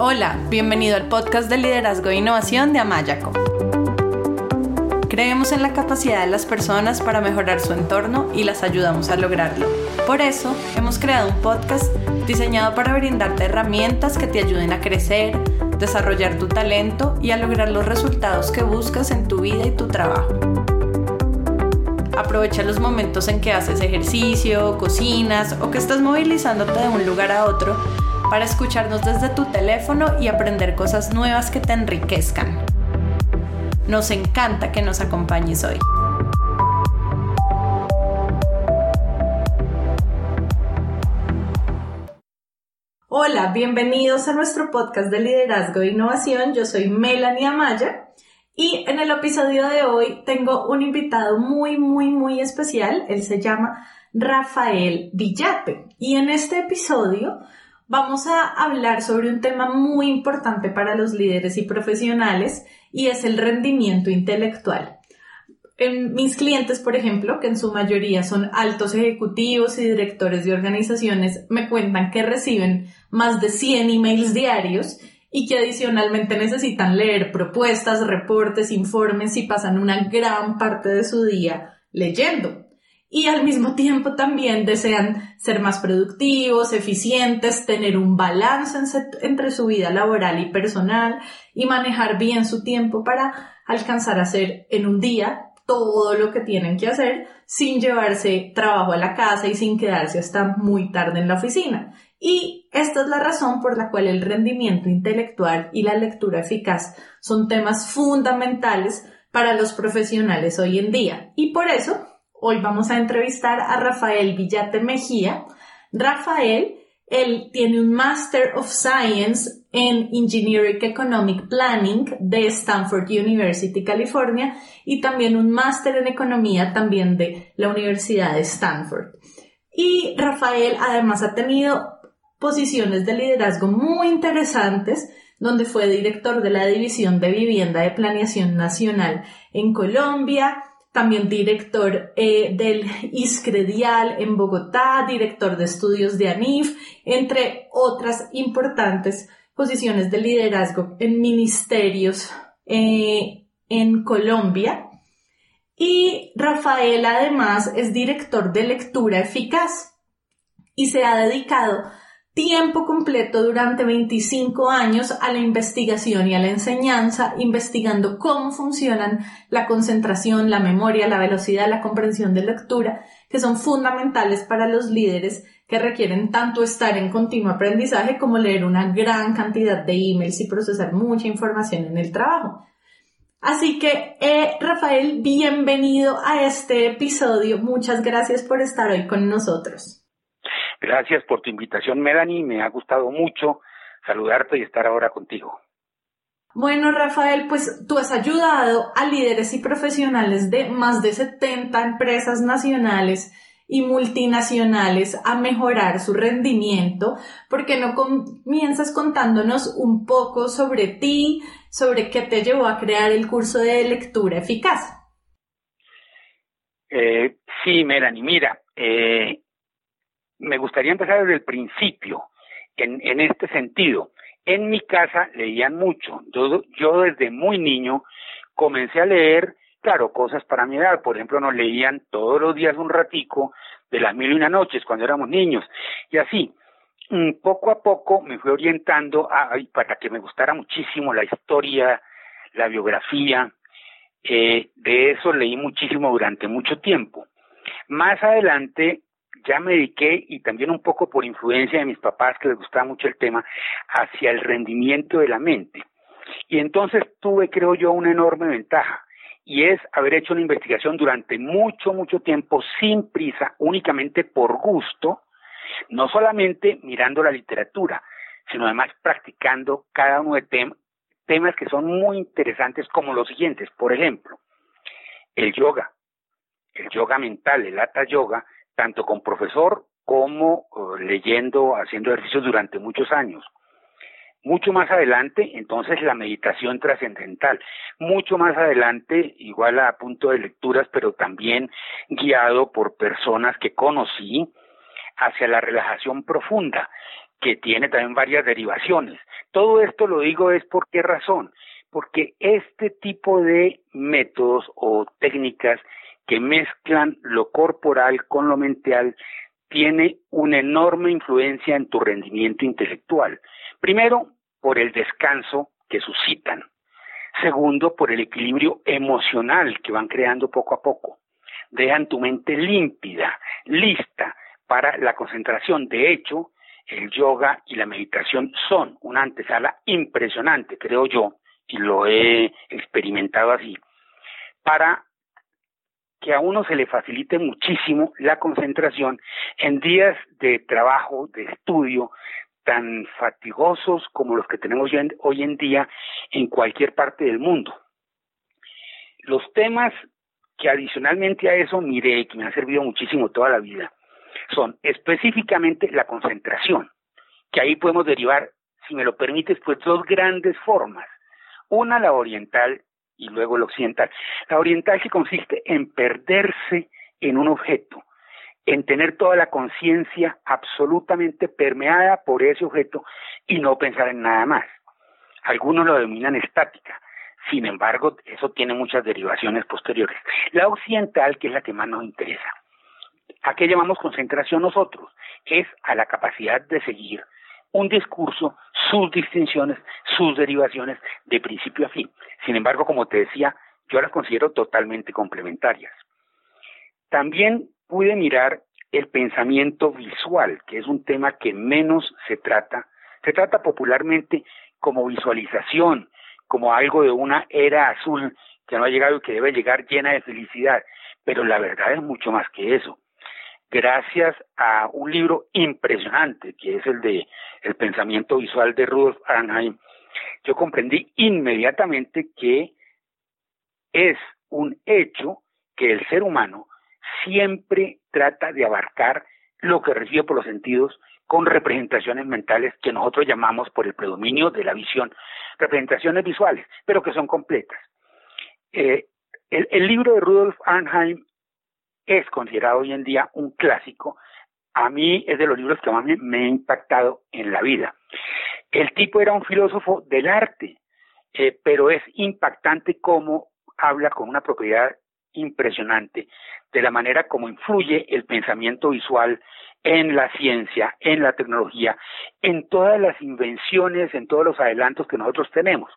Hola, bienvenido al podcast de liderazgo e innovación de Amayaco. Creemos en la capacidad de las personas para mejorar su entorno y las ayudamos a lograrlo. Por eso, hemos creado un podcast diseñado para brindarte herramientas que te ayuden a crecer, desarrollar tu talento y a lograr los resultados que buscas en tu vida y tu trabajo. Aprovecha los momentos en que haces ejercicio, cocinas o que estás movilizándote de un lugar a otro para escucharnos desde tu teléfono y aprender cosas nuevas que te enriquezcan. Nos encanta que nos acompañes hoy. Hola, bienvenidos a nuestro podcast de liderazgo e innovación. Yo soy Melanie Amaya y en el episodio de hoy tengo un invitado muy, muy, muy especial. Él se llama Rafael Villate y en este episodio vamos a hablar sobre un tema muy importante para los líderes y profesionales y es el rendimiento intelectual. En mis clientes, por ejemplo, que en su mayoría son altos ejecutivos y directores de organizaciones, me cuentan que reciben más de 100 emails diarios y que adicionalmente necesitan leer propuestas, reportes, informes y pasan una gran parte de su día leyendo y al mismo tiempo también desean ser más productivos, eficientes, tener un balance entre su vida laboral y personal y manejar bien su tiempo para alcanzar a hacer en un día todo lo que tienen que hacer sin llevarse trabajo a la casa y sin quedarse hasta muy tarde en la oficina. Y esta es la razón por la cual el rendimiento intelectual y la lectura eficaz son temas fundamentales para los profesionales hoy en día. Y por eso Hoy vamos a entrevistar a Rafael Villate Mejía. Rafael, él tiene un Master of Science en Engineering Economic Planning de Stanford University, California, y también un Master en Economía también de la Universidad de Stanford. Y Rafael además ha tenido posiciones de liderazgo muy interesantes, donde fue director de la División de Vivienda de Planeación Nacional en Colombia, también director eh, del ISCREDIAL en Bogotá, director de estudios de ANIF, entre otras importantes posiciones de liderazgo en ministerios eh, en Colombia. Y Rafael además es director de lectura eficaz y se ha dedicado tiempo completo durante 25 años a la investigación y a la enseñanza, investigando cómo funcionan la concentración, la memoria, la velocidad, la comprensión de lectura, que son fundamentales para los líderes que requieren tanto estar en continuo aprendizaje como leer una gran cantidad de emails y procesar mucha información en el trabajo. Así que, eh, Rafael, bienvenido a este episodio. Muchas gracias por estar hoy con nosotros. Gracias por tu invitación, Melanie. Me ha gustado mucho saludarte y estar ahora contigo. Bueno, Rafael, pues tú has ayudado a líderes y profesionales de más de 70 empresas nacionales y multinacionales a mejorar su rendimiento. ¿Por qué no comienzas contándonos un poco sobre ti, sobre qué te llevó a crear el curso de lectura eficaz? Eh, sí, Melanie, mira, eh, me gustaría empezar desde el principio, en, este sentido. En mi casa leían mucho. Yo, yo desde muy niño comencé a leer, claro, cosas para mi edad. Por ejemplo, nos leían todos los días un ratico de las mil y una noches cuando éramos niños. Y así, mm, poco a poco me fui orientando a, para que me gustara muchísimo la historia, la biografía. Eh, de eso leí muchísimo durante mucho tiempo. Más adelante ya me dediqué, y también un poco por influencia de mis papás, que les gustaba mucho el tema, hacia el rendimiento de la mente. Y entonces tuve, creo yo, una enorme ventaja, y es haber hecho una investigación durante mucho, mucho tiempo, sin prisa, únicamente por gusto, no solamente mirando la literatura, sino además practicando cada uno de temas que son muy interesantes como los siguientes. Por ejemplo, el yoga, el yoga mental, el hatha yoga, tanto con profesor como eh, leyendo, haciendo ejercicios durante muchos años. Mucho más adelante, entonces, la meditación trascendental. Mucho más adelante, igual a punto de lecturas, pero también guiado por personas que conocí hacia la relajación profunda, que tiene también varias derivaciones. Todo esto lo digo es por qué razón, porque este tipo de métodos o técnicas que mezclan lo corporal con lo mental tiene una enorme influencia en tu rendimiento intelectual. Primero, por el descanso que suscitan. Segundo, por el equilibrio emocional que van creando poco a poco. Dejan tu mente límpida, lista para la concentración. De hecho, el yoga y la meditación son una antesala impresionante, creo yo, y lo he experimentado así, para que a uno se le facilite muchísimo la concentración en días de trabajo, de estudio, tan fatigosos como los que tenemos hoy en día en cualquier parte del mundo. Los temas que adicionalmente a eso miré, que me han servido muchísimo toda la vida, son específicamente la concentración, que ahí podemos derivar, si me lo permites, pues dos grandes formas. Una, la oriental, y luego el occidental. La oriental que consiste en perderse en un objeto, en tener toda la conciencia absolutamente permeada por ese objeto y no pensar en nada más. Algunos lo denominan estática, sin embargo, eso tiene muchas derivaciones posteriores. La occidental, que es la que más nos interesa, ¿a qué llamamos concentración nosotros? Es a la capacidad de seguir un discurso, sus distinciones, sus derivaciones de principio a fin. Sin embargo, como te decía, yo las considero totalmente complementarias. También pude mirar el pensamiento visual, que es un tema que menos se trata. Se trata popularmente como visualización, como algo de una era azul que no ha llegado y que debe llegar llena de felicidad. Pero la verdad es mucho más que eso gracias a un libro impresionante que es el de El pensamiento visual de Rudolf Arnheim, yo comprendí inmediatamente que es un hecho que el ser humano siempre trata de abarcar lo que recibe por los sentidos con representaciones mentales que nosotros llamamos por el predominio de la visión, representaciones visuales, pero que son completas. Eh, el, el, libro de Rudolf Arnheim es considerado hoy en día un clásico. A mí es de los libros que más me, ha impactado en la vida. El tipo era un filósofo del arte, eh, pero es impactante cómo habla con una propiedad impresionante de la manera como influye el pensamiento visual en la ciencia, en la tecnología, en todas las invenciones, en todos los adelantos que nosotros tenemos.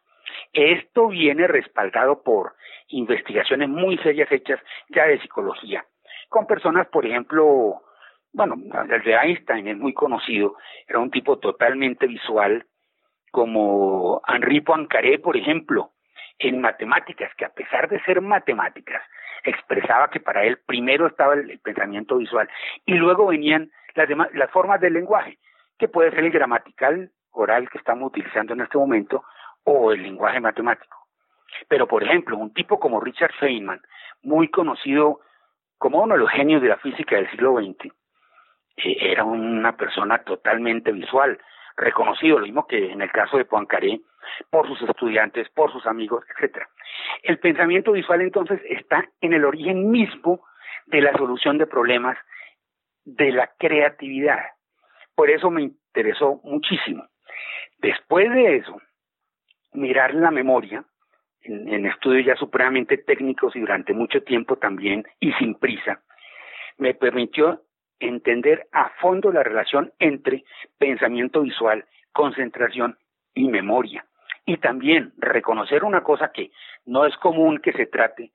Esto viene respaldado por investigaciones muy serias hechas ya de psicología con personas, por ejemplo, bueno, el de Einstein es muy conocido, era un tipo totalmente visual, como Henri Poincaré, por ejemplo, en matemáticas, que a pesar de ser matemáticas, expresaba que para él primero estaba el, pensamiento visual y luego venían las, demás, las formas del lenguaje, que puede ser el gramatical oral que estamos utilizando en este momento o el lenguaje matemático. Pero, por ejemplo, un tipo como Richard Feynman, muy conocido como uno de los genios de la física del siglo XX, eh, era una persona totalmente visual, reconocido, lo mismo que en el caso de Poincaré, por sus estudiantes, por sus amigos, etcétera. El pensamiento visual entonces está en el origen mismo de la solución de problemas, de la creatividad. Por eso me interesó muchísimo. Después de eso, mirar la memoria, en, estudios ya supremamente técnicos y durante mucho tiempo también y sin prisa, me permitió entender a fondo la relación entre pensamiento visual, concentración y memoria. Y también reconocer una cosa que no es común que se trate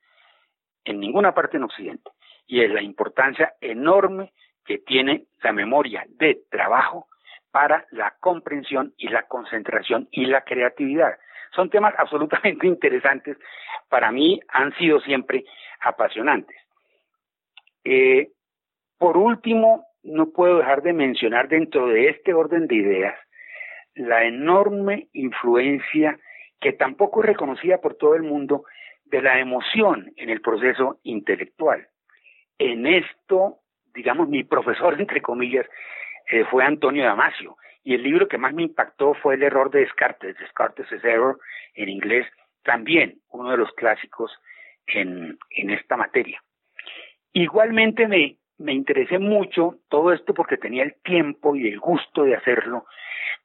en ninguna parte en Occidente, y es la importancia enorme que tiene la memoria de trabajo para la comprensión y la concentración y la creatividad. Son temas absolutamente interesantes. Para mí han sido siempre apasionantes. Eh, por último, no puedo dejar de mencionar dentro de este orden de ideas la enorme influencia que tampoco es reconocida por todo el mundo de la emoción en el proceso intelectual. En esto, digamos, mi profesor, entre comillas, eh, fue Antonio Damasio, y el libro que más me impactó fue El error de Descartes, Descartes' Error en inglés, también uno de los clásicos en, en esta materia. Igualmente me me interesé mucho todo esto porque tenía el tiempo y el gusto de hacerlo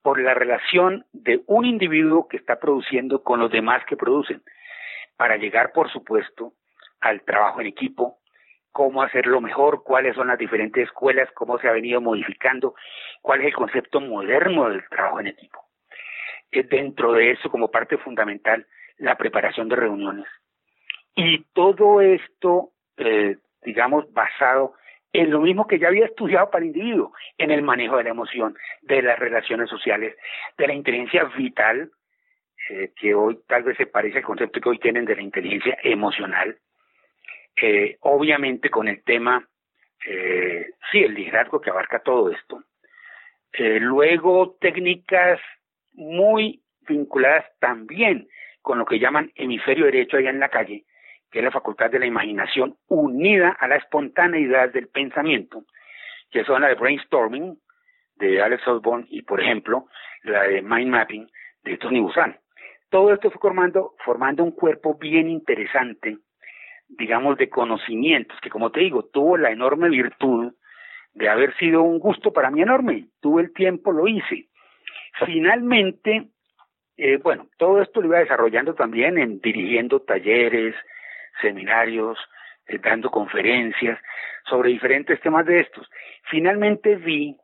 por la relación de un individuo que está produciendo con los demás que producen, para llegar, por supuesto, al trabajo en equipo, cómo hacerlo mejor, cuáles son las diferentes escuelas, cómo se ha venido modificando, cuál es el concepto moderno del trabajo en equipo. dentro de eso, como parte fundamental, la preparación de reuniones. Y todo esto, eh, digamos, basado en lo mismo que ya había estudiado para el individuo, en el manejo de la emoción, de las relaciones sociales, de la inteligencia vital, eh, que hoy tal vez se parece al concepto que hoy tienen de la inteligencia emocional, eh, obviamente con el tema, eh, sí, el liderazgo que abarca todo esto. luego técnicas muy vinculadas también con lo que llaman hemisferio derecho allá en la calle, que es la facultad de la imaginación unida a la espontaneidad del pensamiento, que son la de brainstorming de Alex Osborne y, por ejemplo, la de mind mapping de Tony Busan. Todo esto fue formando, formando un cuerpo bien interesante, digamos, de conocimientos, que como te digo, tuvo la enorme virtud de haber sido un gusto para mí enorme. Tuve el tiempo, lo hice. Finalmente, eh, bueno, todo esto lo iba desarrollando también en dirigiendo talleres, seminarios, eh, dando conferencias sobre diferentes temas de estos. Finalmente vi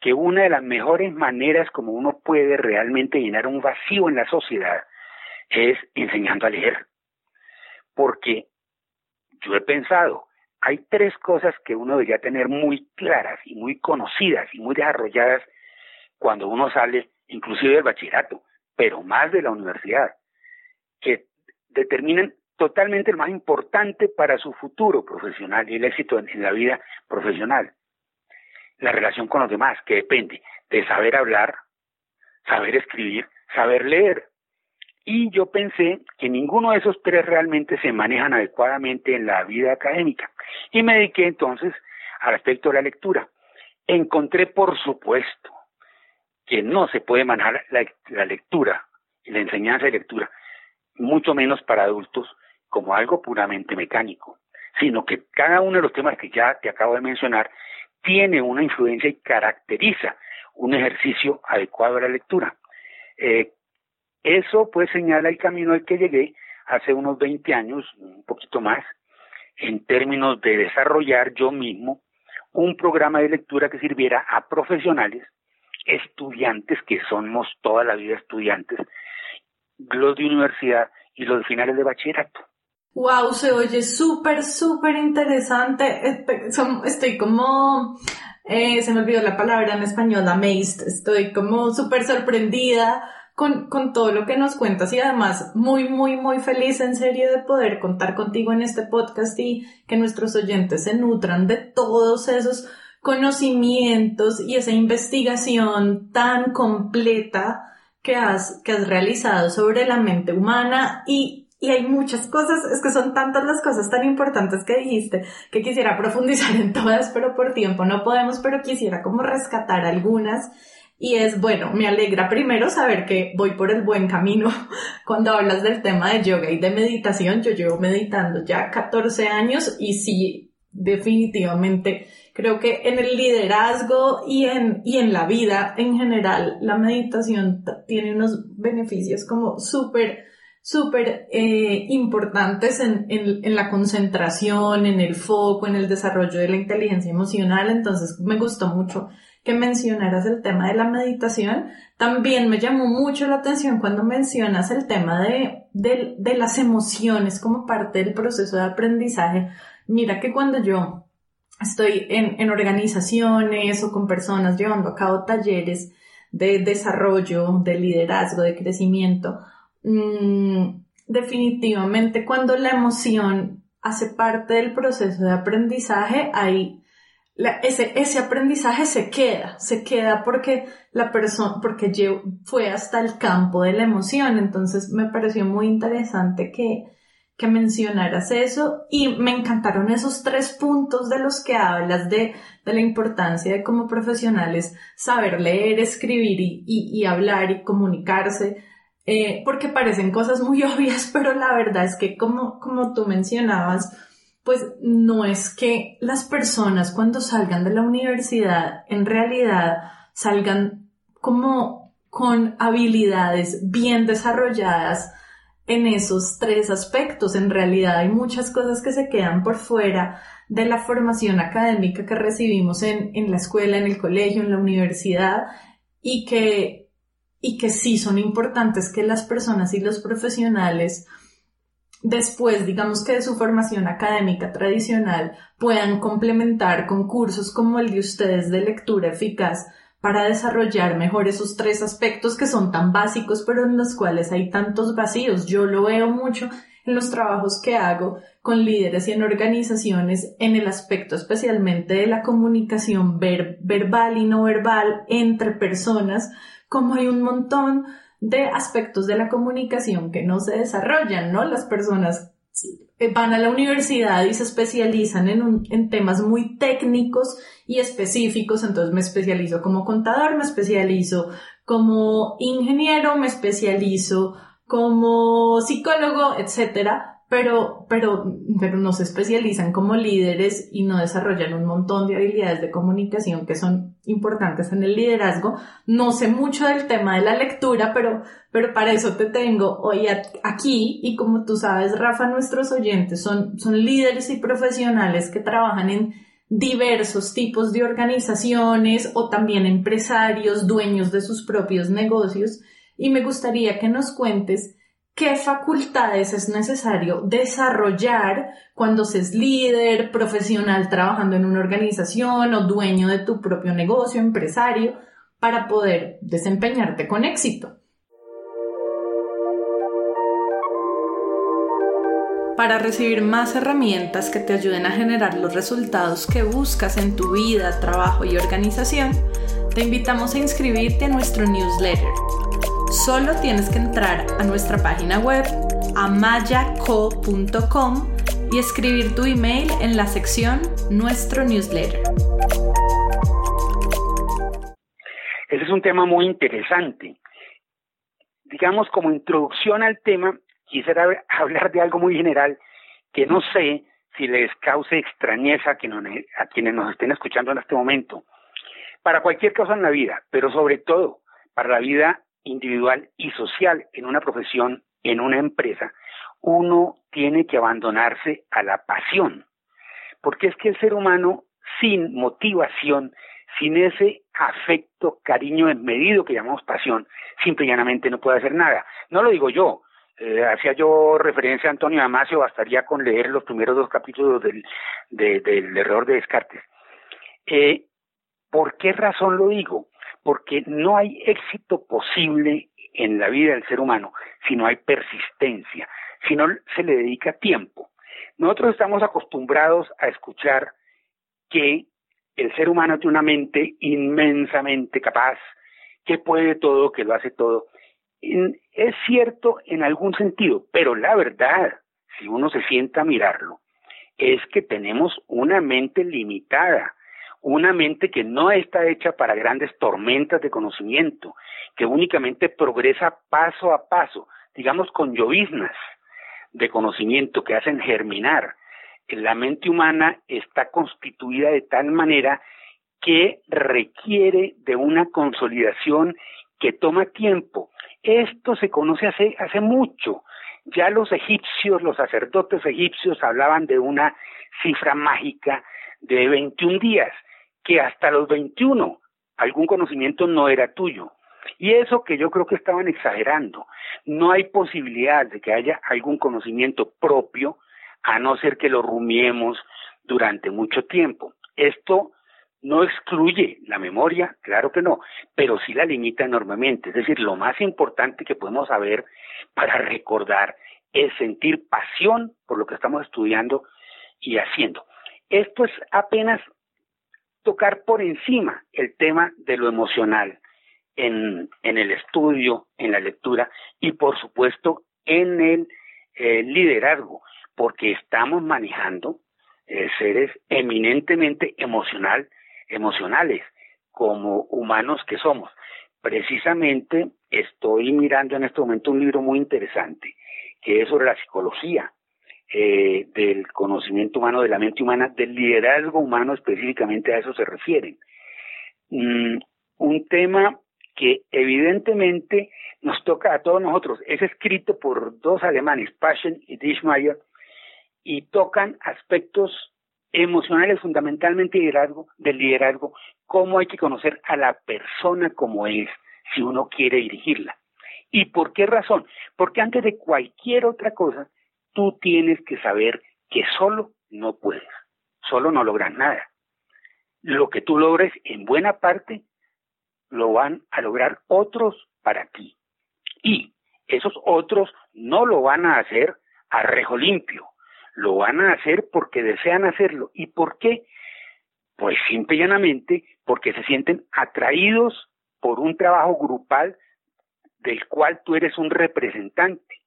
que una de las mejores maneras como uno puede realmente llenar un vacío en la sociedad es enseñando a leer. Porque yo he pensado, hay tres cosas que uno debería tener muy claras y muy conocidas y muy desarrolladas cuando uno sale inclusive del bachillerato, pero más de la universidad, que determinan totalmente el más importante para su futuro profesional y el éxito en, la vida profesional. La relación con los demás, que depende de saber hablar, saber escribir, saber leer. Y yo pensé que ninguno de esos tres realmente se manejan adecuadamente en la vida académica. Y me dediqué entonces al aspecto de la lectura. Encontré, por supuesto, que no se puede manejar la, lectura la enseñanza de lectura, mucho menos para adultos, como algo puramente mecánico, sino que cada uno de los temas que ya te acabo de mencionar tiene una influencia y caracteriza un ejercicio adecuado a la lectura. Eh, eso pues señala el camino al que llegué hace unos 20 años, un poquito más, en términos de desarrollar yo mismo un programa de lectura que sirviera a profesionales, estudiantes, que somos toda la vida estudiantes, los de universidad y los de finales de bachillerato. Wow, se oye súper, súper interesante. Estoy como, eh, se me olvidó la palabra en español, amazed. Estoy como súper sorprendida con, con todo lo que nos cuentas y además muy, muy, muy feliz en serio de poder contar contigo en este podcast y que nuestros oyentes se nutran de todos esos conocimientos y esa investigación tan completa que has, que has realizado sobre la mente humana y y hay muchas cosas, es que son tantas las cosas tan importantes que dijiste que quisiera profundizar en todas, pero por tiempo no podemos, pero quisiera como rescatar algunas. Y es, bueno, me alegra primero saber que voy por el buen camino. Cuando hablas del tema de yoga y de meditación, yo llevo meditando ya 14 años y sí, definitivamente creo que en el liderazgo y en, y en la vida en general, la meditación tiene unos beneficios como súper súper eh, importantes en, en, la concentración, en el foco, en el desarrollo de la inteligencia emocional. Entonces me gustó mucho que mencionaras el tema de la meditación. También me llamó mucho la atención cuando mencionas el tema de, de, las emociones como parte del proceso de aprendizaje. Mira que cuando yo estoy en, en organizaciones o con personas llevando a cabo talleres de desarrollo, de liderazgo, de crecimiento, Mm, definitivamente cuando la emoción hace parte del proceso de aprendizaje, ahí ese, ese aprendizaje se queda, se queda porque la persona, porque fue hasta el campo de la emoción. Entonces me pareció muy interesante que, que mencionaras eso y me encantaron esos tres puntos de los que hablas de, de la importancia de como profesionales saber leer, escribir y, y hablar y comunicarse eh, porque parecen cosas muy obvias, pero la verdad es que como, como tú mencionabas, pues no es que las personas cuando salgan de la universidad en realidad salgan como con habilidades bien desarrolladas en esos tres aspectos. En realidad hay muchas cosas que se quedan por fuera de la formación académica que recibimos en, en la escuela, en el colegio, en la universidad y que, y que sí son importantes que las personas y los profesionales después, digamos que de su formación académica tradicional, puedan complementar con cursos como el de ustedes de lectura eficaz para desarrollar mejor esos tres aspectos que son tan básicos, pero en los cuales hay tantos vacíos. Yo lo veo mucho en los trabajos que hago con líderes y en organizaciones en el aspecto especialmente de la comunicación verbal y no verbal entre personas, como hay un montón de aspectos de la comunicación que no se desarrollan, ¿no? Las personas van a la universidad y se especializan en, en temas muy técnicos y específicos, entonces me especializo como contador, me especializo como ingeniero, me especializo como psicólogo, etcétera, pero, pero, pero no se especializan como líderes y no desarrollan un montón de habilidades de comunicación que son importantes en el liderazgo. No sé mucho del tema de la lectura, pero, pero para eso te tengo hoy aquí y como tú sabes, Rafa, nuestros oyentes son, son líderes y profesionales que trabajan en diversos tipos de organizaciones o también empresarios, dueños de sus propios negocios y me gustaría que nos cuentes qué facultades es necesario desarrollar cuando se es líder, profesional trabajando en una organización o dueño de tu propio negocio, empresario, para poder desempeñarte con éxito. Para recibir más herramientas que te ayuden a generar los resultados que buscas en tu vida, trabajo y organización, te invitamos a inscribirte a nuestro newsletter Solo tienes que entrar a nuestra página web amayaco.com y escribir tu email en la sección Nuestro newsletter. Ese es un tema muy interesante. Digamos, como introducción al tema, quisiera hablar de algo muy general que no sé si les cause extrañeza a quienes nos estén escuchando en este momento. Para cualquier cosa en la vida, pero sobre todo para la vida individual y social en una profesión, en una empresa, uno tiene que abandonarse a la pasión. Porque es que el ser humano sin motivación, sin ese afecto, cariño desmedido que llamamos pasión, simple y llanamente no puede hacer nada. No lo digo yo, eh, hacía yo referencia a Antonio Damasio, bastaría con leer los primeros dos capítulos del, del error de Descartes. Eh, ¿Por qué razón lo digo? Porque no hay éxito posible en la vida del ser humano si no hay persistencia, si no se le dedica tiempo. Nosotros estamos acostumbrados a escuchar que el ser humano tiene una mente inmensamente capaz, que puede todo, que lo hace todo. Es cierto en algún sentido, pero la verdad, si uno se sienta a mirarlo, es que tenemos una mente limitada una mente que no está hecha para grandes tormentas de conocimiento, que únicamente progresa paso a paso, digamos con lloviznas de conocimiento que hacen germinar. La mente humana está constituida de tal manera que requiere de una consolidación que toma tiempo. Esto se conoce hace, hace mucho. Ya los egipcios, los sacerdotes egipcios hablaban de una cifra mágica de 21 días que hasta los 21 algún conocimiento no era tuyo. Y eso que yo creo que estaban exagerando. No hay posibilidad de que haya algún conocimiento propio a no ser que lo rumiemos durante mucho tiempo. Esto no excluye la memoria, claro que no, pero sí la limita enormemente. Es decir, lo más importante que podemos saber para recordar es sentir pasión por lo que estamos estudiando y haciendo. Esto es apenas tocar por encima el tema de lo emocional en, en el estudio, en la lectura y por supuesto en el eh, liderazgo, porque estamos manejando eh, seres eminentemente emocional, emocionales como humanos que somos. Precisamente estoy mirando en este momento un libro muy interesante que es sobre la psicología eh, del conocimiento humano, de la mente humana, del liderazgo humano específicamente a eso se refieren. Mm, un tema que evidentemente nos toca a todos nosotros. Es escrito por dos alemanes, Paschen y Dischmeier, y tocan aspectos emocionales fundamentalmente liderazgo, del liderazgo, cómo hay que conocer a la persona como es si uno quiere dirigirla. ¿Y por qué razón? Porque antes de cualquier otra cosa, tú tienes que saber que solo no puedes, solo no logras nada. Lo que tú logres en buena parte lo van a lograr otros para ti. Y esos otros no lo van a hacer a rejo limpio, lo van a hacer porque desean hacerlo. ¿Y por qué? Pues simple y llanamente porque se sienten atraídos por un trabajo grupal del cual tú eres un representante.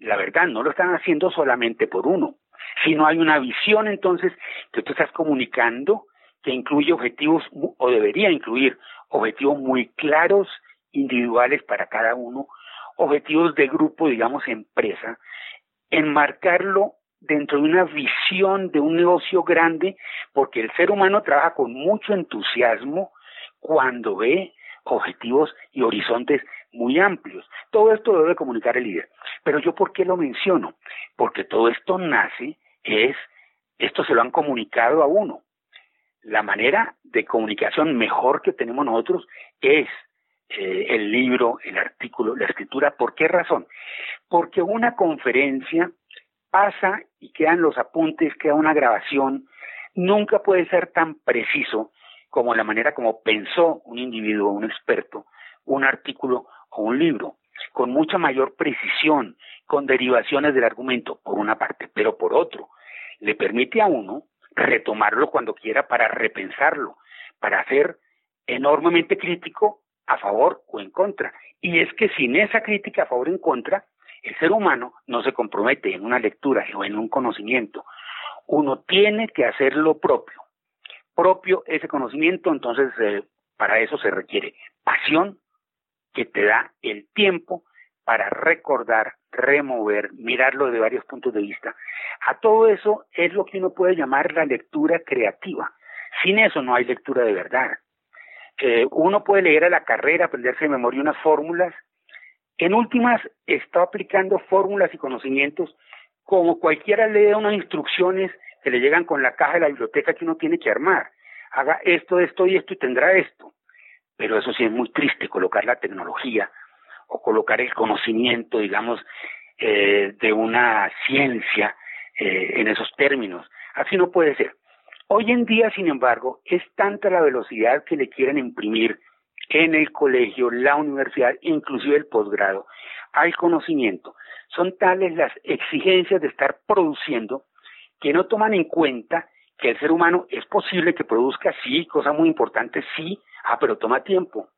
La verdad, no lo están haciendo solamente por uno, sino hay una visión entonces que tú estás comunicando que incluye objetivos o debería incluir objetivos muy claros, individuales para cada uno, objetivos de grupo, digamos, empresa, enmarcarlo dentro de una visión de un negocio grande, porque el ser humano trabaja con mucho entusiasmo cuando ve objetivos y horizontes muy amplios. Todo esto lo debe comunicar el líder. Pero yo, ¿por qué lo menciono? Porque todo esto nace, es, esto se lo han comunicado a uno. La manera de comunicación mejor que tenemos nosotros es eh, el libro, el artículo, la escritura. ¿Por qué razón? Porque una conferencia pasa y quedan los apuntes, queda una grabación, nunca puede ser tan preciso como la manera como pensó un individuo, un experto, un artículo o un libro, con mucha mayor precisión, con derivaciones del argumento, por una parte, pero por otro, le permite a uno retomarlo cuando quiera para repensarlo, para ser enormemente crítico a favor o en contra. Y es que sin esa crítica a favor o en contra, el ser humano no se compromete en una lectura o en un conocimiento. Uno tiene que hacer lo propio. Propio ese conocimiento, entonces eh, para eso se requiere pasión que te da el tiempo para recordar, remover, mirarlo de varios puntos de vista. A todo eso es lo que uno puede llamar la lectura creativa. Sin eso no hay lectura de verdad uno puede leer a la carrera, aprenderse de memoria unas fórmulas. En últimas, está aplicando fórmulas y conocimientos como cualquiera lee unas instrucciones que le llegan con la caja de la biblioteca que uno tiene que armar. Haga esto, esto y esto y tendrá esto. Pero eso sí es muy triste, colocar la tecnología o colocar el conocimiento, digamos, eh, de una ciencia eh, en esos términos. Así no puede ser. Hoy en día, sin embargo, es tanta la velocidad que le quieren imprimir en el colegio, la universidad, inclusive el posgrado, al conocimiento. Son tales las exigencias de estar produciendo que no toman en cuenta que el ser humano es posible que produzca, sí, cosa muy importante, sí, ah, pero toma tiempo.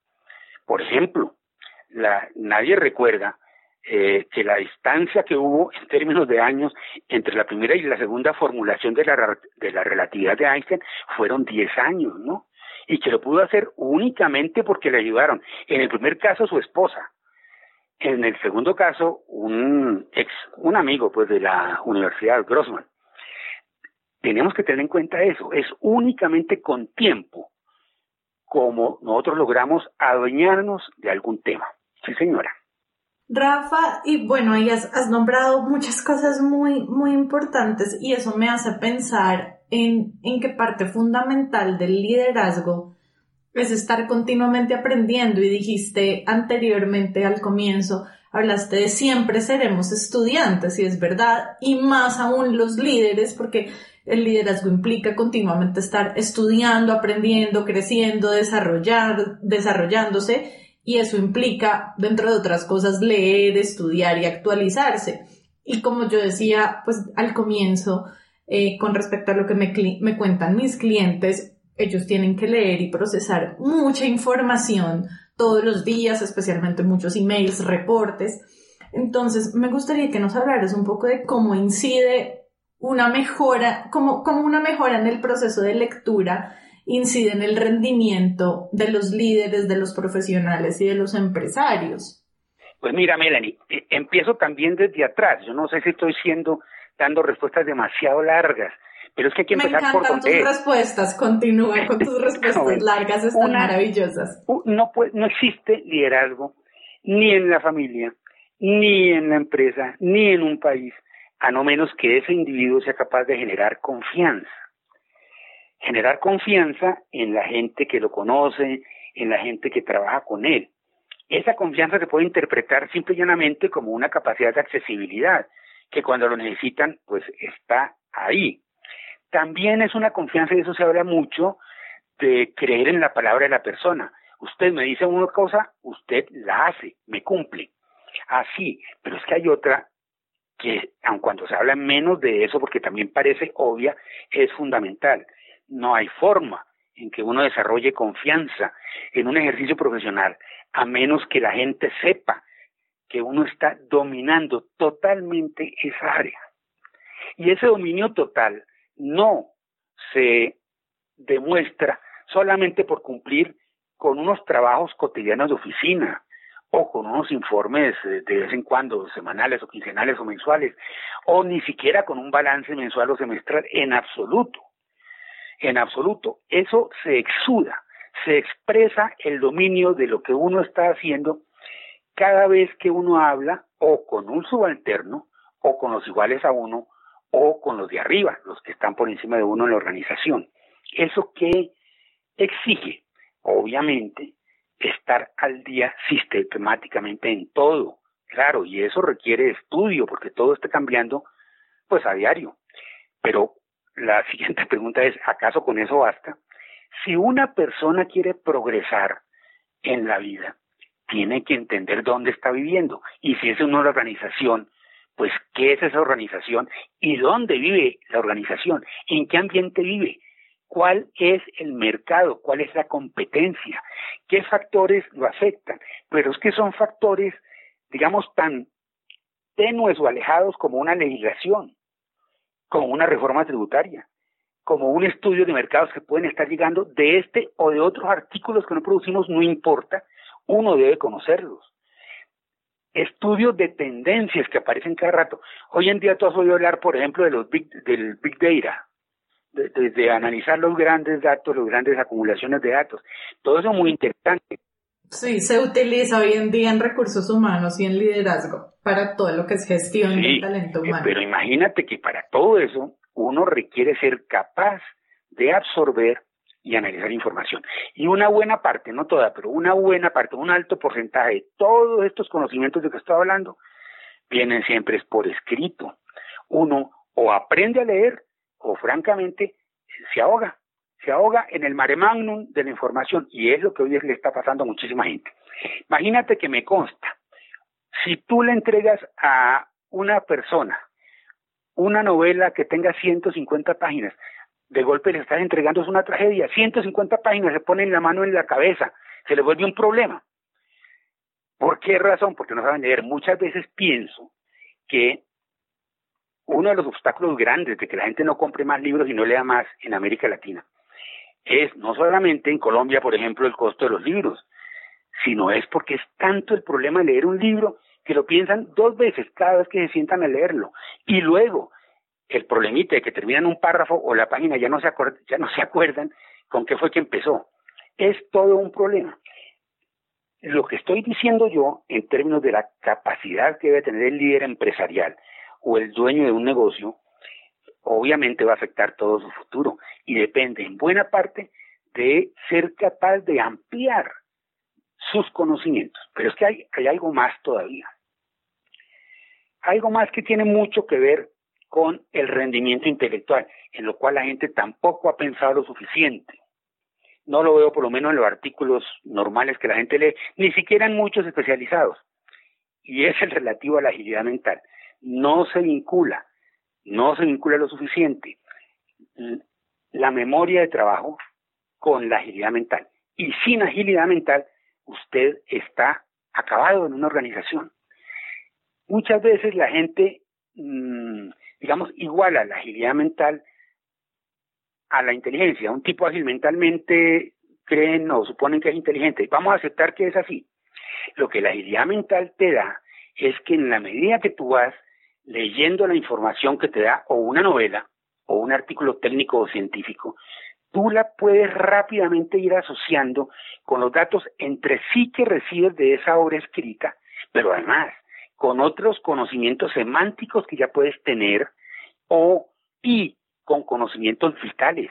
Por ejemplo, la, nadie recuerda eh, que la distancia que hubo en términos de años entre la primera y la segunda formulación de la, de la relatividad de Einstein fueron 10 años, ¿no? Y que lo pudo hacer únicamente porque le ayudaron. En el primer caso, su esposa. En el segundo caso, un ex, un amigo, pues, de la Universidad Grossman. Tenemos que tener en cuenta eso. Es únicamente con tiempo como nosotros logramos adueñarnos de algún tema. Sí, señora. Rafa, y bueno, ahí has, nombrado muchas cosas muy, muy importantes y eso me hace pensar en, en qué parte fundamental del liderazgo es estar continuamente aprendiendo y dijiste anteriormente al comienzo, hablaste de siempre seremos estudiantes y es verdad, y más aún los líderes porque el liderazgo implica continuamente estar estudiando, aprendiendo, creciendo, desarrollar, desarrollándose y eso implica, dentro de otras cosas, leer, estudiar y actualizarse. Y como yo decía, pues al comienzo, eh, con respecto a lo que me, me cuentan mis clientes, ellos tienen que leer y procesar mucha información todos los días, especialmente muchos emails, reportes. Entonces, me gustaría que nos hablaras un poco de cómo incide una mejora, como, como una mejora en el proceso de lectura incide en el rendimiento de los líderes, de los profesionales y de los empresarios? Pues mira, Melanie, eh, empiezo también desde atrás. Yo no sé si estoy siendo dando respuestas demasiado largas. Pero es que hay que empezar Me encantan tus respuestas, continúa con tus respuestas largas, están maravillosas. No, no existe liderazgo ni en la familia, ni en la empresa, ni en un país, a no menos que ese individuo sea capaz de generar confianza. Generar confianza en la gente que lo conoce, en la gente que trabaja con él. Esa confianza se puede interpretar simple y llanamente como una capacidad de accesibilidad, que cuando lo necesitan, pues está ahí. También es una confianza, y eso se habla mucho, de creer en la palabra de la persona. Usted me dice una cosa, usted la hace, me cumple. Así, pero es que hay otra que, aun cuando se habla menos de eso, porque también parece obvia, es fundamental. No hay forma en que uno desarrolle confianza en un ejercicio profesional, a menos que la gente sepa que uno está dominando totalmente esa área. Y ese dominio total no se demuestra solamente por cumplir con unos trabajos cotidianos de oficina o con unos informes de vez en cuando, semanales o quincenales o mensuales, o ni siquiera con un balance mensual o semestral en absoluto. En absoluto. Eso se exuda, se expresa el dominio de lo que uno está haciendo cada vez que uno habla o con un subalterno o con los iguales a uno o con los de arriba, los que están por encima de uno en la organización. ¿Eso qué exige? Obviamente, estar al día sistemáticamente en todo. Claro, y eso requiere estudio porque todo está cambiando pues a diario. Pero la siguiente pregunta es, ¿acaso con eso basta? Si una persona quiere progresar en la vida, tiene que entender dónde está viviendo. Y si es una organización, pues qué es esa organización y dónde vive la organización, en qué ambiente vive, cuál es el mercado, cuál es la competencia, qué factores lo afectan. Pero es que son factores, digamos, tan tenues o alejados como una legislación, como una reforma tributaria, como un estudio de mercados que pueden estar llegando de este o de otros artículos que no producimos, no importa, uno debe conocerlos estudios de tendencias que aparecen cada rato. Hoy en día tú has oído hablar, por ejemplo, de los big, del Big Data, de, analizar los grandes datos, las grandes acumulaciones de datos. Todo eso es muy interesante. Sí, se utiliza hoy en día en recursos humanos y en liderazgo para todo lo que es gestión del talento humano. Pero imagínate que para todo eso uno requiere ser capaz de absorber y analizar información. Y una buena parte, no toda, pero una buena parte, un alto porcentaje de todos estos conocimientos de que estoy hablando, vienen siempre por escrito. Uno o aprende a leer o francamente se ahoga, se ahoga en el mare magnum de la información y es lo que hoy le está pasando a muchísima gente. Imagínate que me consta, si tú le entregas a una persona una novela que tenga 150 páginas, de golpe le estás entregando es una tragedia. 150 páginas se ponen la mano en la cabeza, se le vuelve un problema. ¿Por qué razón? Porque no saben leer. Muchas veces pienso que uno de los obstáculos grandes de que la gente no compre más libros y no lea más en América Latina es no solamente en Colombia, por ejemplo, el costo de los libros, sino es porque es tanto el problema de leer un libro que lo piensan dos veces cada vez que se sientan a leerlo. Y luego, el problemita de que terminan un párrafo o la página ya no se ya no se acuerdan con qué fue que empezó. Es todo un problema. Lo que estoy diciendo yo en términos de la capacidad que debe tener el líder empresarial o el dueño de un negocio, obviamente va a afectar todo su futuro y depende en buena parte de ser capaz de ampliar sus conocimientos. Pero es que hay, hay algo más todavía. Algo más que tiene mucho que ver con el rendimiento intelectual, en lo cual la gente tampoco ha pensado lo suficiente. No lo veo por lo menos en los artículos normales que la gente lee, ni siquiera en muchos especializados. Y es el relativo a la agilidad mental. No se vincula, no se vincula lo suficiente la memoria de trabajo con la agilidad mental. Y sin agilidad mental, usted está acabado en una organización. Muchas veces la gente mmm, digamos, iguala la agilidad mental a la inteligencia. Un tipo ágil mentalmente creen o suponen que es inteligente. Vamos a aceptar que es así. Lo que la agilidad mental te da es que en la medida que tú vas leyendo la información que te da o una novela o un artículo técnico o científico, tú la puedes rápidamente ir asociando con los datos entre sí que recibes de esa obra escrita, pero además con otros conocimientos semánticos que ya puedes tener o y con conocimientos vitales.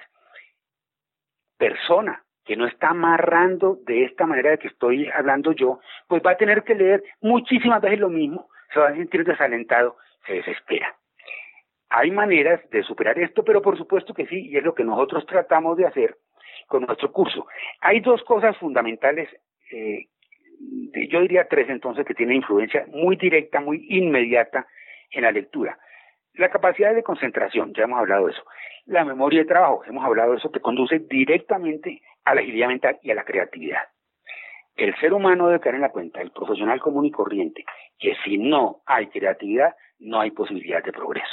Persona que no está amarrando de esta manera de que estoy hablando yo, pues va a tener que leer muchísimas veces lo mismo, se va a sentir desalentado, se desespera. Hay maneras de superar esto, pero por supuesto que sí, y es lo que nosotros tratamos de hacer con nuestro curso. Hay dos cosas fundamentales, eh, yo diría tres entonces, que tienen influencia muy directa, muy inmediata en la lectura. La capacidad de concentración, ya hemos hablado de eso. La memoria de trabajo, hemos hablado de eso, que conduce directamente a la agilidad mental y a la creatividad. El ser humano debe caer en la cuenta, el profesional común y corriente, que si no hay creatividad, no hay posibilidad de progreso.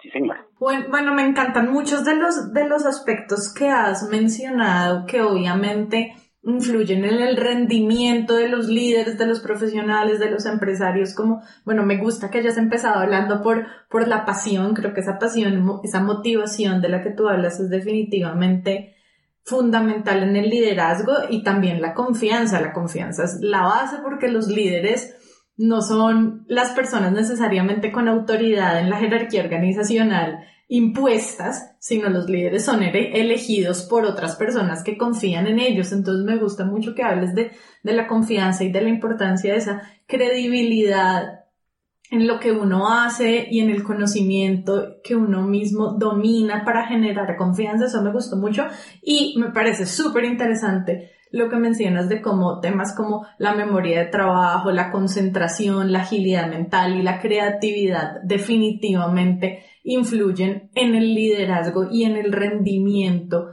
Sí, señora. Bueno, me encantan muchos de los, de los aspectos que has mencionado, que obviamente influyen en el rendimiento de los líderes, de los profesionales, de los empresarios, como, bueno, me gusta que hayas empezado hablando por, por la pasión, creo que esa pasión, esa motivación de la que tú hablas es definitivamente fundamental en el liderazgo y también la confianza. La confianza es la base porque los líderes no son las personas necesariamente con autoridad en la jerarquía organizacional impuestas, sino los líderes son elegidos por otras personas que confían en ellos. Entonces me gusta mucho que hables de, de la confianza y de la importancia de esa credibilidad en lo que uno hace y en el conocimiento que uno mismo domina para generar confianza. Eso me gustó mucho y me parece súper interesante lo que mencionas de cómo temas como la memoria de trabajo, la concentración, la agilidad mental y la creatividad definitivamente influyen en el liderazgo y en el rendimiento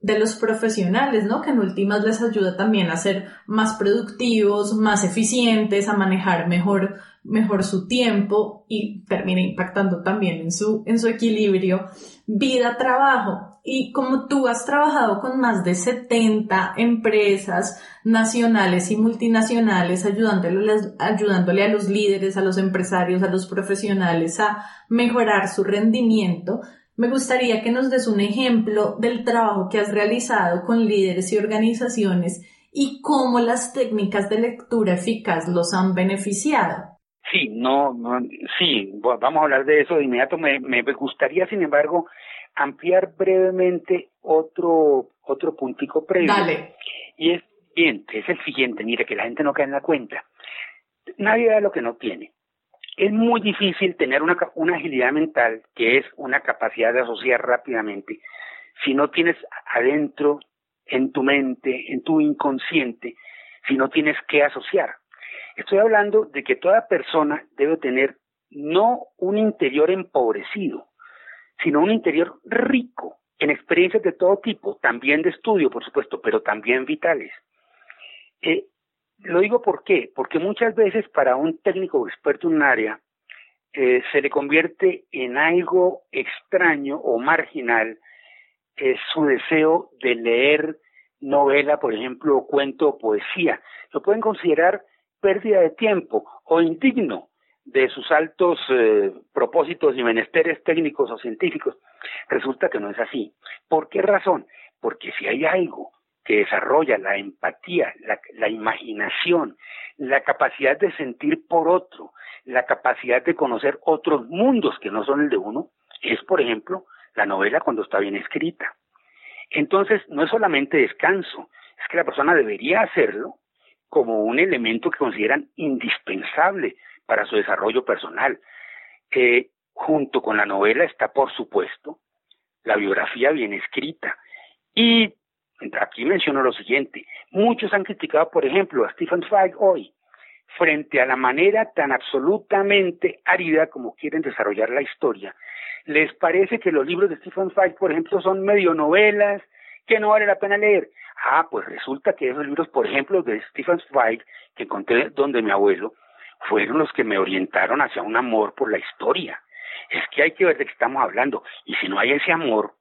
de los profesionales, ¿no? Que en últimas les ayuda también a ser más productivos, más eficientes, a manejar mejor, mejor su tiempo y termina impactando también en su, en su equilibrio vida-trabajo. Y como tú has trabajado con más de 70 empresas nacionales y multinacionales, ayudándole, ayudándole a los líderes, a los empresarios, a los profesionales a mejorar su rendimiento, me gustaría que nos des un ejemplo del trabajo que has realizado con líderes y organizaciones y cómo las técnicas de lectura eficaz los han beneficiado. Sí, no, no sí, vamos a hablar de eso de inmediato. Me, me gustaría, sin embargo, ampliar brevemente otro, otro puntico previo. Dale. Y es siguiente, es el siguiente, mire, que la gente no cae en la cuenta. Nadie da lo que no tiene. Es muy difícil tener una, una agilidad mental, que es una capacidad de asociar rápidamente, si no tienes adentro, en tu mente, en tu inconsciente, si no tienes que asociar. Estoy hablando de que toda persona debe tener no un interior empobrecido, sino un interior rico en experiencias de todo tipo, también de estudio, por supuesto, pero también vitales. Eh, lo digo por qué, porque muchas veces para un técnico o experto en un área eh, se le convierte en algo extraño o marginal eh, su deseo de leer novela, por ejemplo, o cuento o poesía. Lo pueden considerar pérdida de tiempo o indigno de sus altos eh, propósitos y menesteres técnicos o científicos. Resulta que no es así. ¿Por qué razón? Porque si hay algo que desarrolla la empatía, la, la, imaginación, la capacidad de sentir por otro, la capacidad de conocer otros mundos que no son el de uno, es, por ejemplo, la novela cuando está bien escrita. Entonces, no es solamente descanso, es que la persona debería hacerlo como un elemento que consideran indispensable para su desarrollo personal. Eh, junto con la novela está, por supuesto, la biografía bien escrita. Y aquí menciono lo siguiente, muchos han criticado, por ejemplo, a Stephen Zweig hoy, frente a la manera tan absolutamente árida como quieren desarrollar la historia. Les parece que los libros de Stephen Zweig, por ejemplo, son medio novelas, que no vale la pena leer. Ah, pues resulta que esos libros, por ejemplo, de Stephen Zweig, que encontré donde mi abuelo, fueron los que me orientaron hacia un amor por la historia. Es que hay que ver de qué estamos hablando. Y si no hay ese amor,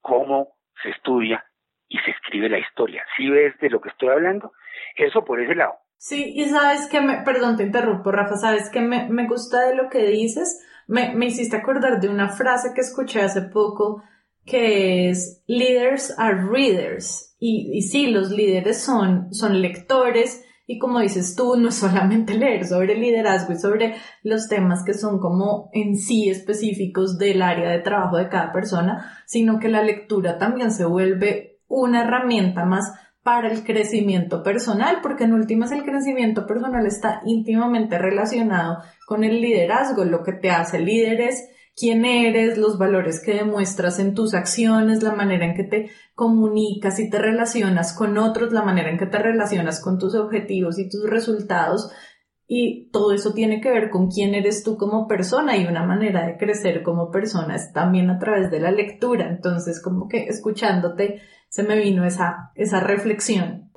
¿cómo se estudia y se escribe la historia? ¿Sí ves de lo que estoy hablando? Eso por ese lado. Sí, y sabes que me, perdón, te interrumpo, Rafa, sabes que me, me gusta de lo que dices, Me, me hiciste acordar de una frase que escuché hace poco que es leaders are readers. Y, y sí, los líderes son, son lectores y como dices tú, no es solamente leer sobre liderazgo y sobre los temas que son como en sí específicos del área de trabajo de cada persona, sino que la lectura también se vuelve una herramienta más para el crecimiento personal, porque en últimas el crecimiento personal está íntimamente relacionado con el liderazgo. Lo que te hace líder es quién eres, los valores que demuestras en tus acciones, la manera en que te comunicas y te relacionas con otros, la manera en que te relacionas con tus objetivos y tus resultados. Y todo eso tiene que ver con quién eres tú como persona y una manera de crecer como persona es también a través de la lectura. Entonces, como que escuchándote se me vino esa, esa reflexión.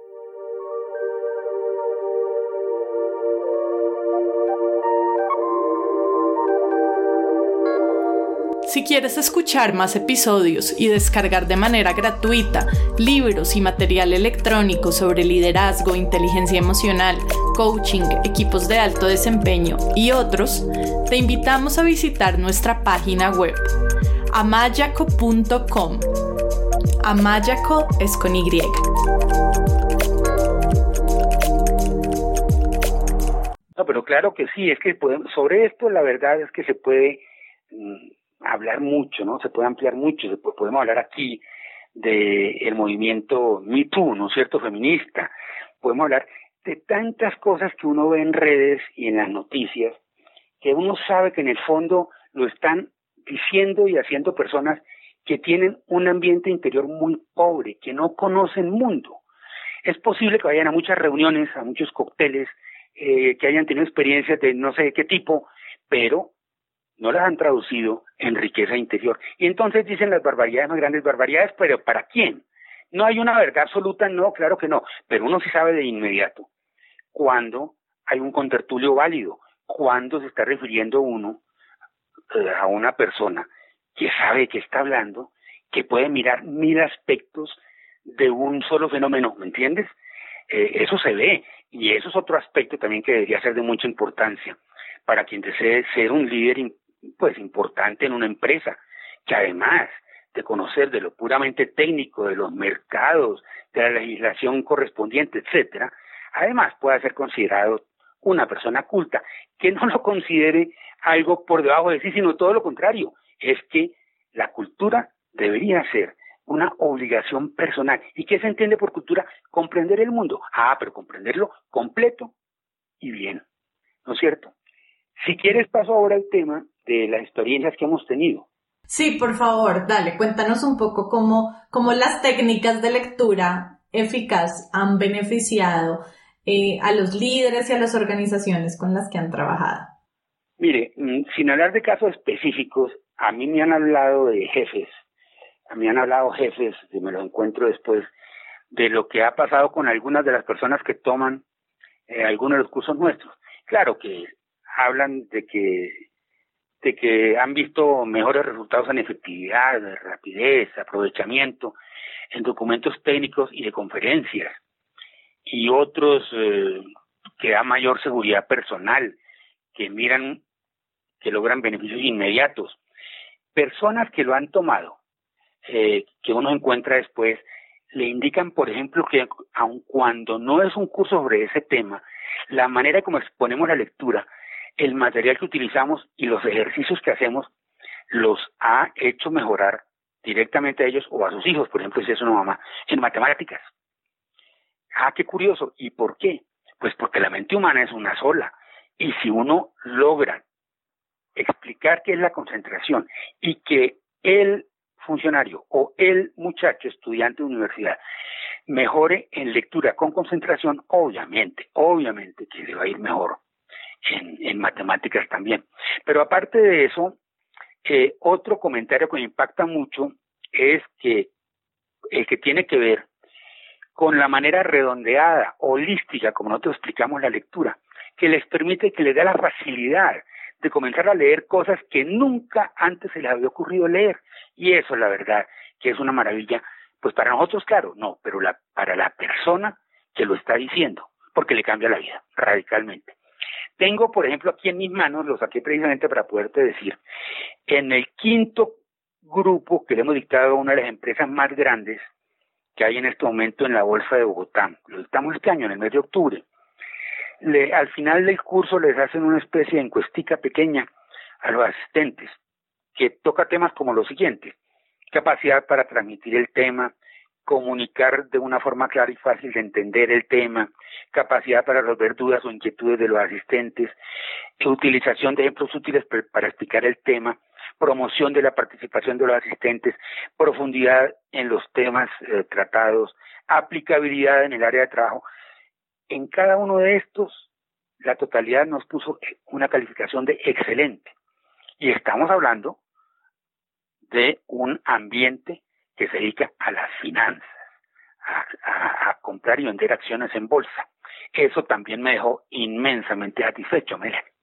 Si quieres escuchar más episodios y descargar de manera gratuita libros y material electrónico sobre liderazgo, inteligencia emocional, coaching, equipos de alto desempeño y otros, te invitamos a visitar nuestra página web amayaco.com. Amayaco es con Y. No, pero claro que sí, es que sobre esto la verdad es que se puede mm, hablar mucho, ¿no? Se puede ampliar mucho, se podemos hablar aquí del el movimiento Me Too, ¿no es cierto?, feminista. Podemos hablar de tantas cosas que uno ve en redes y en las noticias, que uno sabe que en el fondo lo están diciendo y haciendo personas que tienen un ambiente interior muy pobre, que no conocen mundo. Es posible que vayan a muchas reuniones, a muchos cócteles, eh, que hayan tenido experiencias de no sé qué tipo, pero no las han traducido en riqueza interior. Y entonces dicen las barbaridades más grandes barbaridades, pero ¿para quién? No hay una verdad absoluta, no, claro que no, pero uno sí sabe de inmediato cuando hay un contertulio válido, cuando se está refiriendo uno eh, a una persona que sabe que está hablando, que puede mirar mil aspectos de un solo fenómeno, ¿me entiendes? Eh, eso se ve y eso es otro aspecto también que debería ser de mucha importancia para quien desee ser un líder pues importante en una empresa, que además de conocer de lo puramente técnico, de los mercados, de la legislación correspondiente, etcétera, además pueda ser considerado una persona culta, que no lo considere algo por debajo de sí, sino todo lo contrario, es que la cultura debería ser una obligación personal. ¿Y qué se entiende por cultura? Comprender el mundo. Ah, pero comprenderlo completo y bien. ¿No es cierto? Si quieres, paso ahora al tema de las experiencias que hemos tenido. Sí, por favor, dale, cuéntanos un poco cómo, cómo las técnicas de lectura eficaz han beneficiado eh, a los líderes y a las organizaciones con las que han trabajado. Mire, mm, sin hablar de casos específicos, a mí me han hablado de jefes, a mí me han hablado jefes, y me lo encuentro después, de lo que ha pasado con algunas de las personas que toman eh, algunos de los cursos nuestros. Claro que hablan de que de que han visto mejores resultados en efectividad, rapidez, aprovechamiento en documentos técnicos y de conferencias, y otros eh, que da mayor seguridad personal, que miran, que logran beneficios inmediatos. Personas que lo han tomado, eh, que uno encuentra después, le indican, por ejemplo, que aun cuando no es un curso sobre ese tema, la manera como exponemos la lectura el material que utilizamos y los ejercicios que hacemos los ha hecho mejorar directamente a ellos o a sus hijos, por ejemplo, si es una mamá, en matemáticas. Ah, qué curioso. ¿Y por qué? Pues porque la mente humana es una sola. Y si uno logra explicar qué es la concentración y que el funcionario o el muchacho estudiante de universidad mejore en lectura con concentración, obviamente, obviamente que le va a ir mejor en, matemáticas también. Pero aparte de eso, eh, otro comentario que me impacta mucho es que el que tiene que ver con la manera redondeada, holística, como nosotros explicamos la lectura, que les permite, que les da la facilidad de comenzar a leer cosas que nunca antes se les había ocurrido leer. Y eso, la verdad, que es una maravilla, pues para nosotros, claro, no, pero para la persona que lo está diciendo, porque le cambia la vida radicalmente. Tengo, por ejemplo, aquí en mis manos, lo saqué precisamente para poderte decir, en el quinto grupo que le hemos dictado a una de las empresas más grandes que hay en este momento en la Bolsa de Bogotá. Lo dictamos este año, en el mes de octubre. Le, al final del curso les hacen una especie de encuestica pequeña a los asistentes que toca temas como lo siguiente, capacidad para transmitir el tema, comunicar de una forma clara y fácil de entender el tema, capacidad para resolver dudas o inquietudes de los asistentes, utilización de ejemplos útiles para explicar el tema, promoción de la participación de los asistentes, profundidad en los temas eh, tratados, aplicabilidad en el área de trabajo. En cada uno de estos, la totalidad nos puso una calificación de excelente. Y estamos hablando de un ambiente que se dedica a las finanzas, a, comprar y vender acciones en bolsa. Eso también me dejó inmensamente satisfecho, Melanie.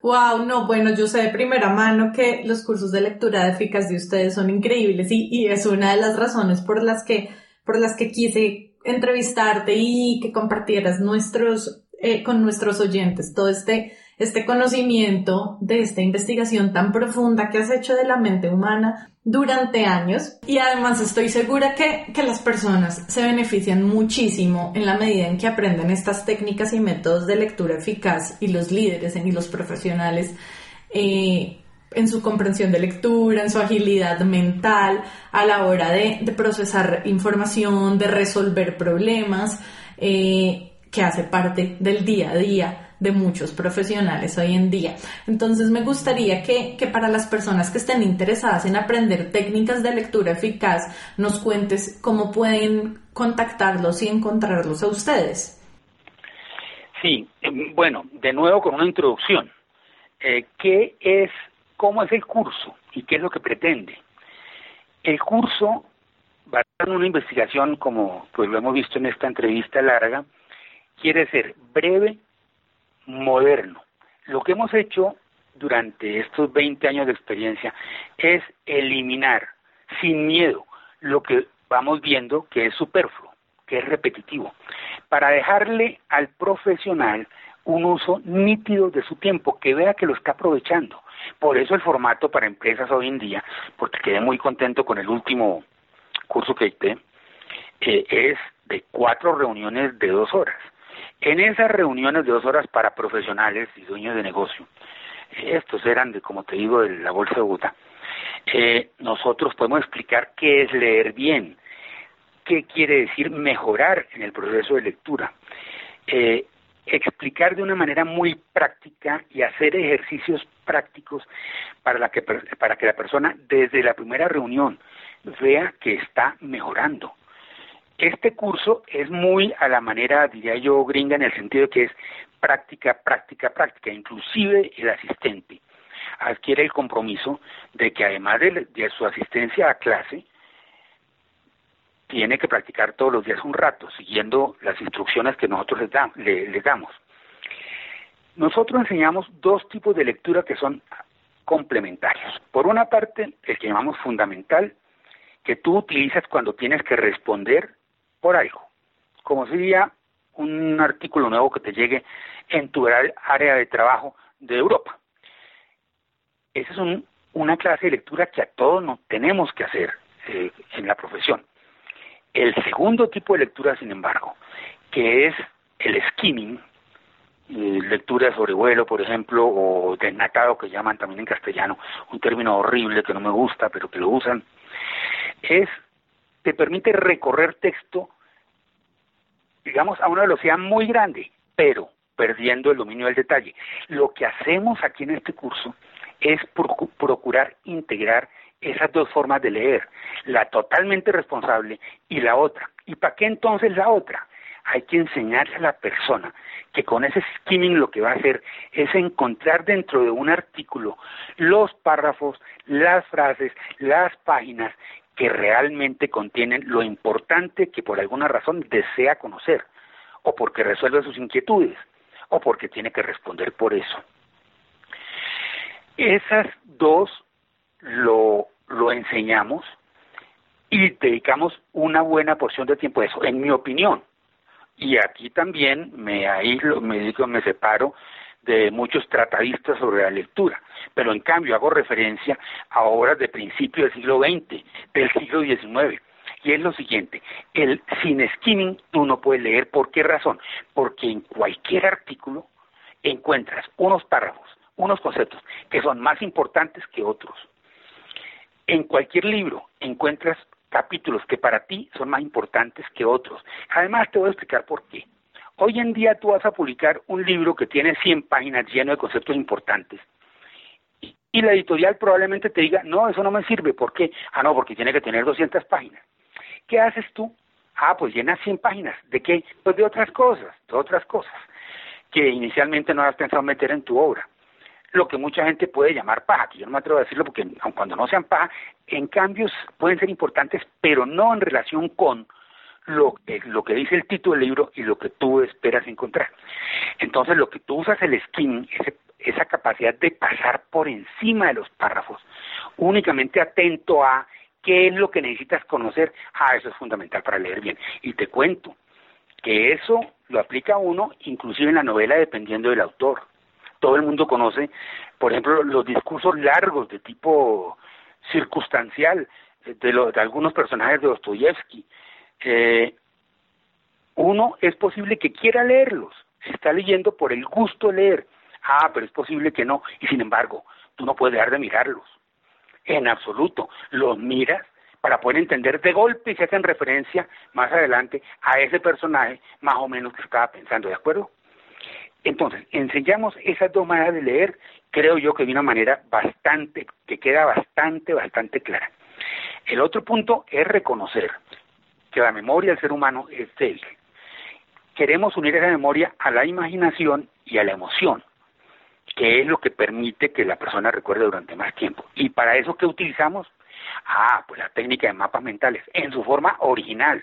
Wow, no, bueno, yo sé de primera mano que los cursos de lectura eficaz de ustedes son increíbles y, y, es una de las razones por las que, por las que quise entrevistarte y que compartieras nuestros, eh, con nuestros oyentes todo este este conocimiento de esta investigación tan profunda que has hecho de la mente humana durante años. Y además estoy segura que, que, las personas se benefician muchísimo en la medida en que aprenden estas técnicas y métodos de lectura eficaz y los líderes y los profesionales eh, en su comprensión de lectura, en su agilidad mental a la hora de, de procesar información, de resolver problemas, eh, que hace parte del día a día de muchos profesionales hoy en día. Entonces me gustaría que, que, para las personas que estén interesadas en aprender técnicas de lectura eficaz, nos cuentes cómo pueden contactarlos y encontrarlos a ustedes. Sí, em, bueno, de nuevo con una introducción. Eh, ¿Qué es, cómo es el curso y qué es lo que pretende? El curso a ser una investigación, como pues lo hemos visto en esta entrevista larga, quiere ser breve, moderno. Lo que hemos hecho durante estos 20 años de experiencia es eliminar sin miedo lo que vamos viendo que es superfluo, que es repetitivo, para dejarle al profesional un uso nítido de su tiempo, que vea que lo está aprovechando. Por eso el formato para empresas hoy en día, porque quedé muy contento con el último curso que hice, eh, es de cuatro reuniones de dos horas. En esas reuniones de dos horas para profesionales y dueños de negocio, estos eran de, como te digo, de la Bolsa de Bogotá, eh, nosotros podemos explicar qué es leer bien, qué quiere decir mejorar en el proceso de lectura, eh, explicar de una manera muy práctica y hacer ejercicios prácticos para, la que, para que la persona desde la primera reunión vea que está mejorando este curso es muy a la manera, diría yo, gringa, en el sentido que es práctica, práctica, práctica. Inclusive el asistente adquiere el compromiso de que además de, su asistencia a clase, tiene que practicar todos los días un rato, siguiendo las instrucciones que nosotros les, les damos. Nosotros enseñamos dos tipos de lectura que son complementarios. Por una parte, el que llamamos fundamental, que tú utilizas cuando tienes que responder por algo, como sería un artículo nuevo que te llegue en tu área de trabajo de Europa. Esa es una clase de lectura que a todos nos tenemos que hacer eh, en la profesión. El segundo tipo de lectura, sin embargo, que es el skimming, eh, lectura de sobrevuelo, por ejemplo, o desnatado, que llaman también en castellano, un término horrible que no me gusta, pero que lo usan, es te permite recorrer texto, digamos, a una velocidad muy grande, pero perdiendo el dominio del detalle. Lo que hacemos aquí en este curso es procurar integrar esas dos formas de leer, la totalmente responsable y la otra. ¿Y para qué entonces la otra? Hay que enseñarle a la persona que con ese skimming lo que va a hacer es encontrar dentro de un artículo los párrafos, las frases, las páginas que realmente contienen lo importante que por alguna razón desea conocer, o porque resuelve sus inquietudes, o porque tiene que responder por eso. Esas dos lo, lo enseñamos y dedicamos una buena porción de tiempo a eso, en mi opinión. Y aquí también me aíslo, me digo, me separo de muchos tratadistas sobre la lectura, pero en cambio hago referencia a obras de principio del siglo XX, del siglo XIX. Y es lo siguiente, el sin skimming tú no puedes leer, ¿por qué razón? Porque en cualquier artículo encuentras unos párrafos, unos conceptos que son más importantes que otros. En cualquier libro encuentras capítulos que para ti son más importantes que otros. Además te voy a explicar por qué. Hoy en día tú vas a publicar un libro que tiene 100 páginas lleno de conceptos importantes y la editorial probablemente te diga, no, eso no me sirve. ¿Por qué? Ah, no, porque tiene que tener 200 páginas. ¿Qué haces tú? Ah, pues llenas 100 páginas. ¿De qué? Pues de otras cosas, de otras cosas que inicialmente no has pensado meter en tu obra. Lo que mucha gente puede llamar paja, que yo no me atrevo a decirlo porque aun cuando no sean paja, en cambios pueden ser importantes, pero no en relación con lo que, lo que dice el título del libro y lo que tú esperas encontrar. Entonces, lo que tú usas el skin, esa capacidad de pasar por encima de los párrafos, únicamente atento a qué es lo que necesitas conocer, ah, eso es fundamental para leer bien. Y te cuento que eso lo aplica uno inclusive en la novela dependiendo del autor. Todo el mundo conoce, por ejemplo, los discursos largos de tipo circunstancial de, de algunos personajes de Dostoyevsky, eh, uno es posible que quiera leerlos, se está leyendo por el gusto de leer. Ah, pero es posible que no, y sin embargo, tú no puedes dejar de mirarlos. En absoluto, los miras para poder entender de golpe y se hacen referencia más adelante a ese personaje más o menos que estaba pensando, ¿de acuerdo? Entonces, enseñamos esas dos maneras de leer, creo yo que de una manera bastante, que queda bastante, bastante clara. El otro punto es reconocer que la memoria del ser humano es débil. Queremos unir esa memoria a la imaginación y a la emoción, que es lo que permite que la persona recuerde durante más tiempo. Y para eso, ¿qué utilizamos? Ah, pues la técnica de mapas mentales, en su forma original,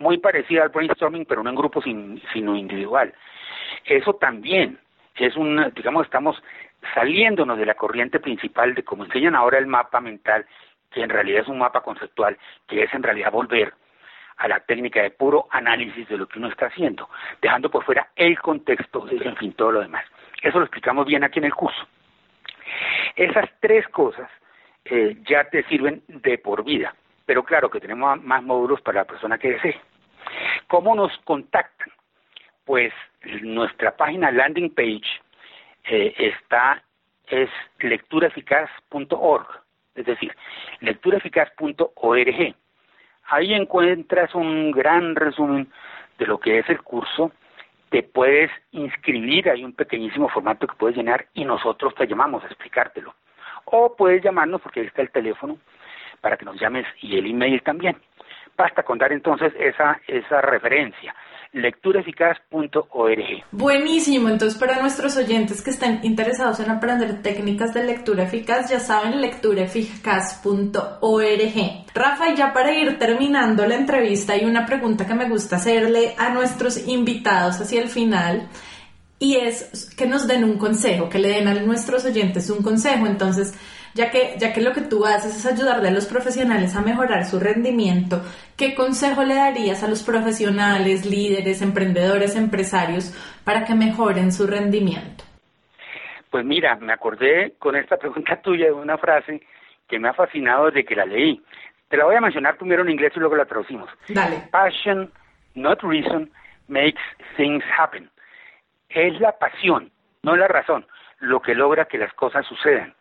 muy parecida al brainstorming, pero no en grupo sino individual. Eso también es un, digamos, estamos saliéndonos de la corriente principal de cómo enseñan ahora el mapa mental, que en realidad es un mapa conceptual, que es en realidad volver a la técnica de puro análisis de lo que uno está haciendo, dejando por fuera el contexto y en fin todo lo demás. Eso lo explicamos bien aquí en el curso. Esas tres cosas eh, ya te sirven de por vida, pero claro que tenemos más módulos para la persona que desee. ¿Cómo nos contactan? Pues nuestra página landing page eh, está es lecturaeficaz.org, es decir, lecturaeficaz.org Ahí encuentras un gran resumen de lo que es el curso. Te puedes inscribir, hay un pequeñísimo formato que puedes llenar y nosotros te llamamos a explicártelo. O puedes llamarnos porque ahí está el teléfono para que nos llames y el email también. Basta contar entonces esa, esa referencia lecturaeficaz.org. Buenísimo, entonces para nuestros oyentes que estén interesados en aprender técnicas de lectura eficaz, ya saben, lecturaeficaz.org. Rafa, y ya para ir terminando la entrevista, hay una pregunta que me gusta hacerle a nuestros invitados hacia el final. Y es que nos den un consejo, que le den a nuestros oyentes un consejo. Entonces, ya que, ya que lo que tú haces es ayudarle a los profesionales a mejorar su rendimiento, ¿qué consejo le darías a los profesionales, líderes, emprendedores, empresarios para que mejoren su rendimiento? Pues mira, me acordé con esta pregunta tuya de una frase que me ha fascinado desde que la leí. Te la voy a mencionar primero en inglés y luego la traducimos. Dale. Passion, not reason, makes things happen. Es la pasión, no la razón, lo que logra que las cosas sucedan.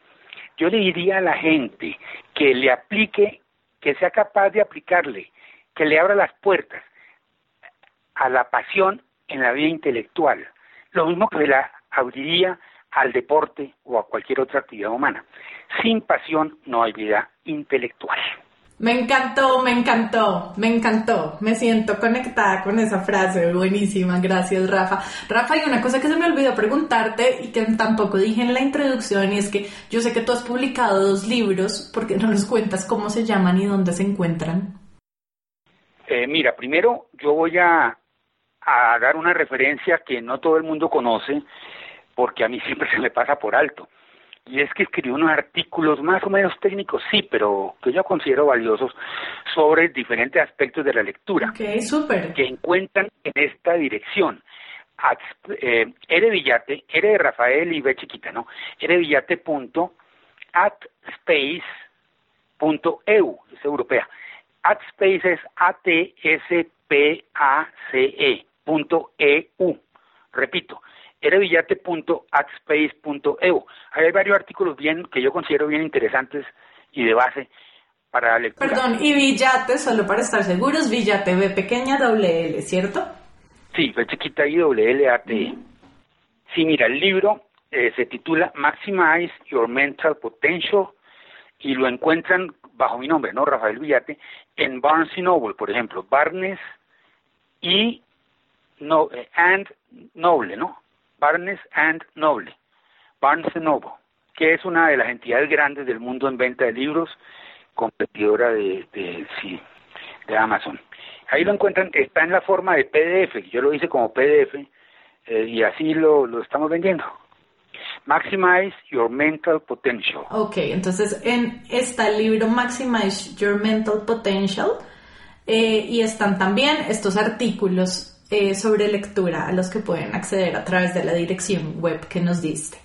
Yo le diría a la gente que le aplique, que sea capaz de aplicarle, que le abra las puertas a la pasión en la vida intelectual, lo mismo que la abriría al deporte o a cualquier otra actividad humana. Sin pasión no hay vida intelectual. Me encantó, me encantó, me encantó. Me siento conectada con esa frase. Buenísima, gracias Rafa. Rafa, hay una cosa que se me olvidó preguntarte y que tampoco dije en la introducción y es que yo sé que tú has publicado dos libros, ¿por qué no nos cuentas cómo se llaman y dónde se encuentran? Eh, mira, primero yo voy a, a dar una referencia que no todo el mundo conoce porque a mí siempre se me pasa por alto y es que escribió unos artículos más o menos técnicos, sí, pero que yo considero valiosos sobre diferentes aspectos de la lectura. Ok, súper. Que encuentran en esta dirección. eh, Villate, R de Rafael y B chiquita, ¿no? rvillate.atspace.eu, es europea. Atspace es A-T-S-P-A-C-E, punto E-U. Repito, rvillate.atspace.eu. Ahí hay varios artículos bien que yo considero bien interesantes y de base para la lectura. Perdón, y Villate, solo para estar seguros, Villate B pequeña doble L, ¿cierto? Sí, B chiquita y doble L A T. Sí, mira, el libro eh, se titula Maximize Your Mental Potential y lo encuentran bajo mi nombre, ¿no? Rafael Villate, en Barnes Noble, por ejemplo, Barnes y no, eh, and Noble, ¿no? Barnes and Noble, Barnes Noble, que es una de las entidades grandes del mundo en venta de libros, competidora de, sí, de Amazon. Ahí lo encuentran, está en la forma de PDF, yo lo hice como PDF eh, y así lo, estamos vendiendo. Maximize Your Mental Potential. Ok, entonces en está libro Maximize Your Mental Potential eh, y están también estos artículos eh, sobre lectura a los que pueden acceder a través de la dirección web que nos diste.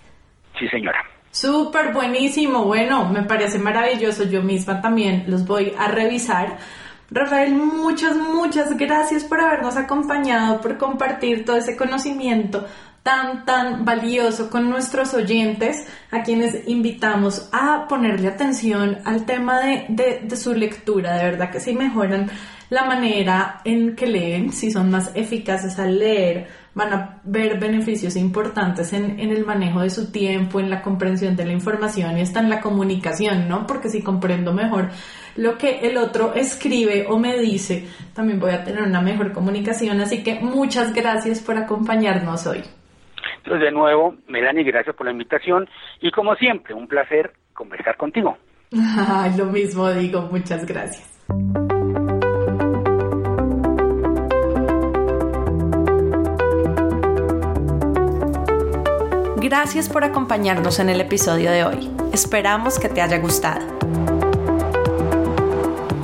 Sí, señora. Súper buenísimo. Bueno, me parece maravilloso. Yo misma también los voy a revisar. Rafael, muchas, muchas gracias por habernos acompañado, por compartir todo ese conocimiento tan, tan valioso con nuestros oyentes, a quienes invitamos a ponerle atención al tema de, de, de su lectura. De verdad que si mejoran la manera en que leen, si son más eficaces al leer, van a ver beneficios importantes en, en, el manejo de su tiempo, en la comprensión de la información y hasta en la comunicación, ¿no? Porque si comprendo mejor lo que el otro escribe o me dice, también voy a tener una mejor comunicación. Así que muchas gracias por acompañarnos hoy. Entonces, de nuevo, Melanie, gracias por la invitación y como siempre, un placer conversar contigo. lo mismo digo, muchas gracias. Gracias por acompañarnos en el episodio de hoy. Esperamos que te haya gustado.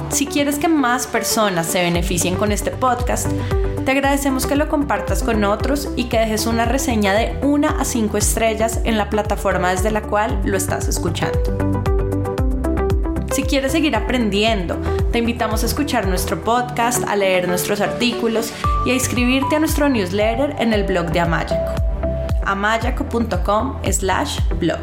Si quieres que más personas se beneficien con este podcast, te agradecemos que lo compartas con otros y que dejes una reseña de 1 a 5 estrellas en la plataforma desde la cual lo estás escuchando. Si quieres seguir aprendiendo, te invitamos a escuchar nuestro podcast, a leer nuestros artículos y a inscribirte a nuestro newsletter en el blog de Amayaco amayaco.com slash blog.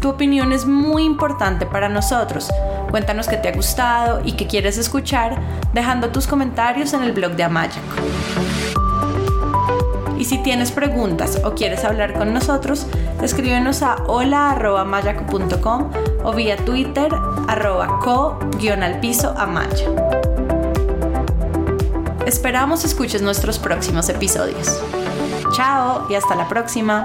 Tu opinión es muy importante para nosotros. Cuéntanos qué te ha gustado y qué quieres escuchar dejando tus comentarios en el blog de Amayaco. Y si tienes preguntas o quieres hablar con nosotros, escríbenos a hola.mayaco.com o vía Twitter arroba co-al amaya. Esperamos escuches nuestros próximos episodios. Chao y hasta la próxima.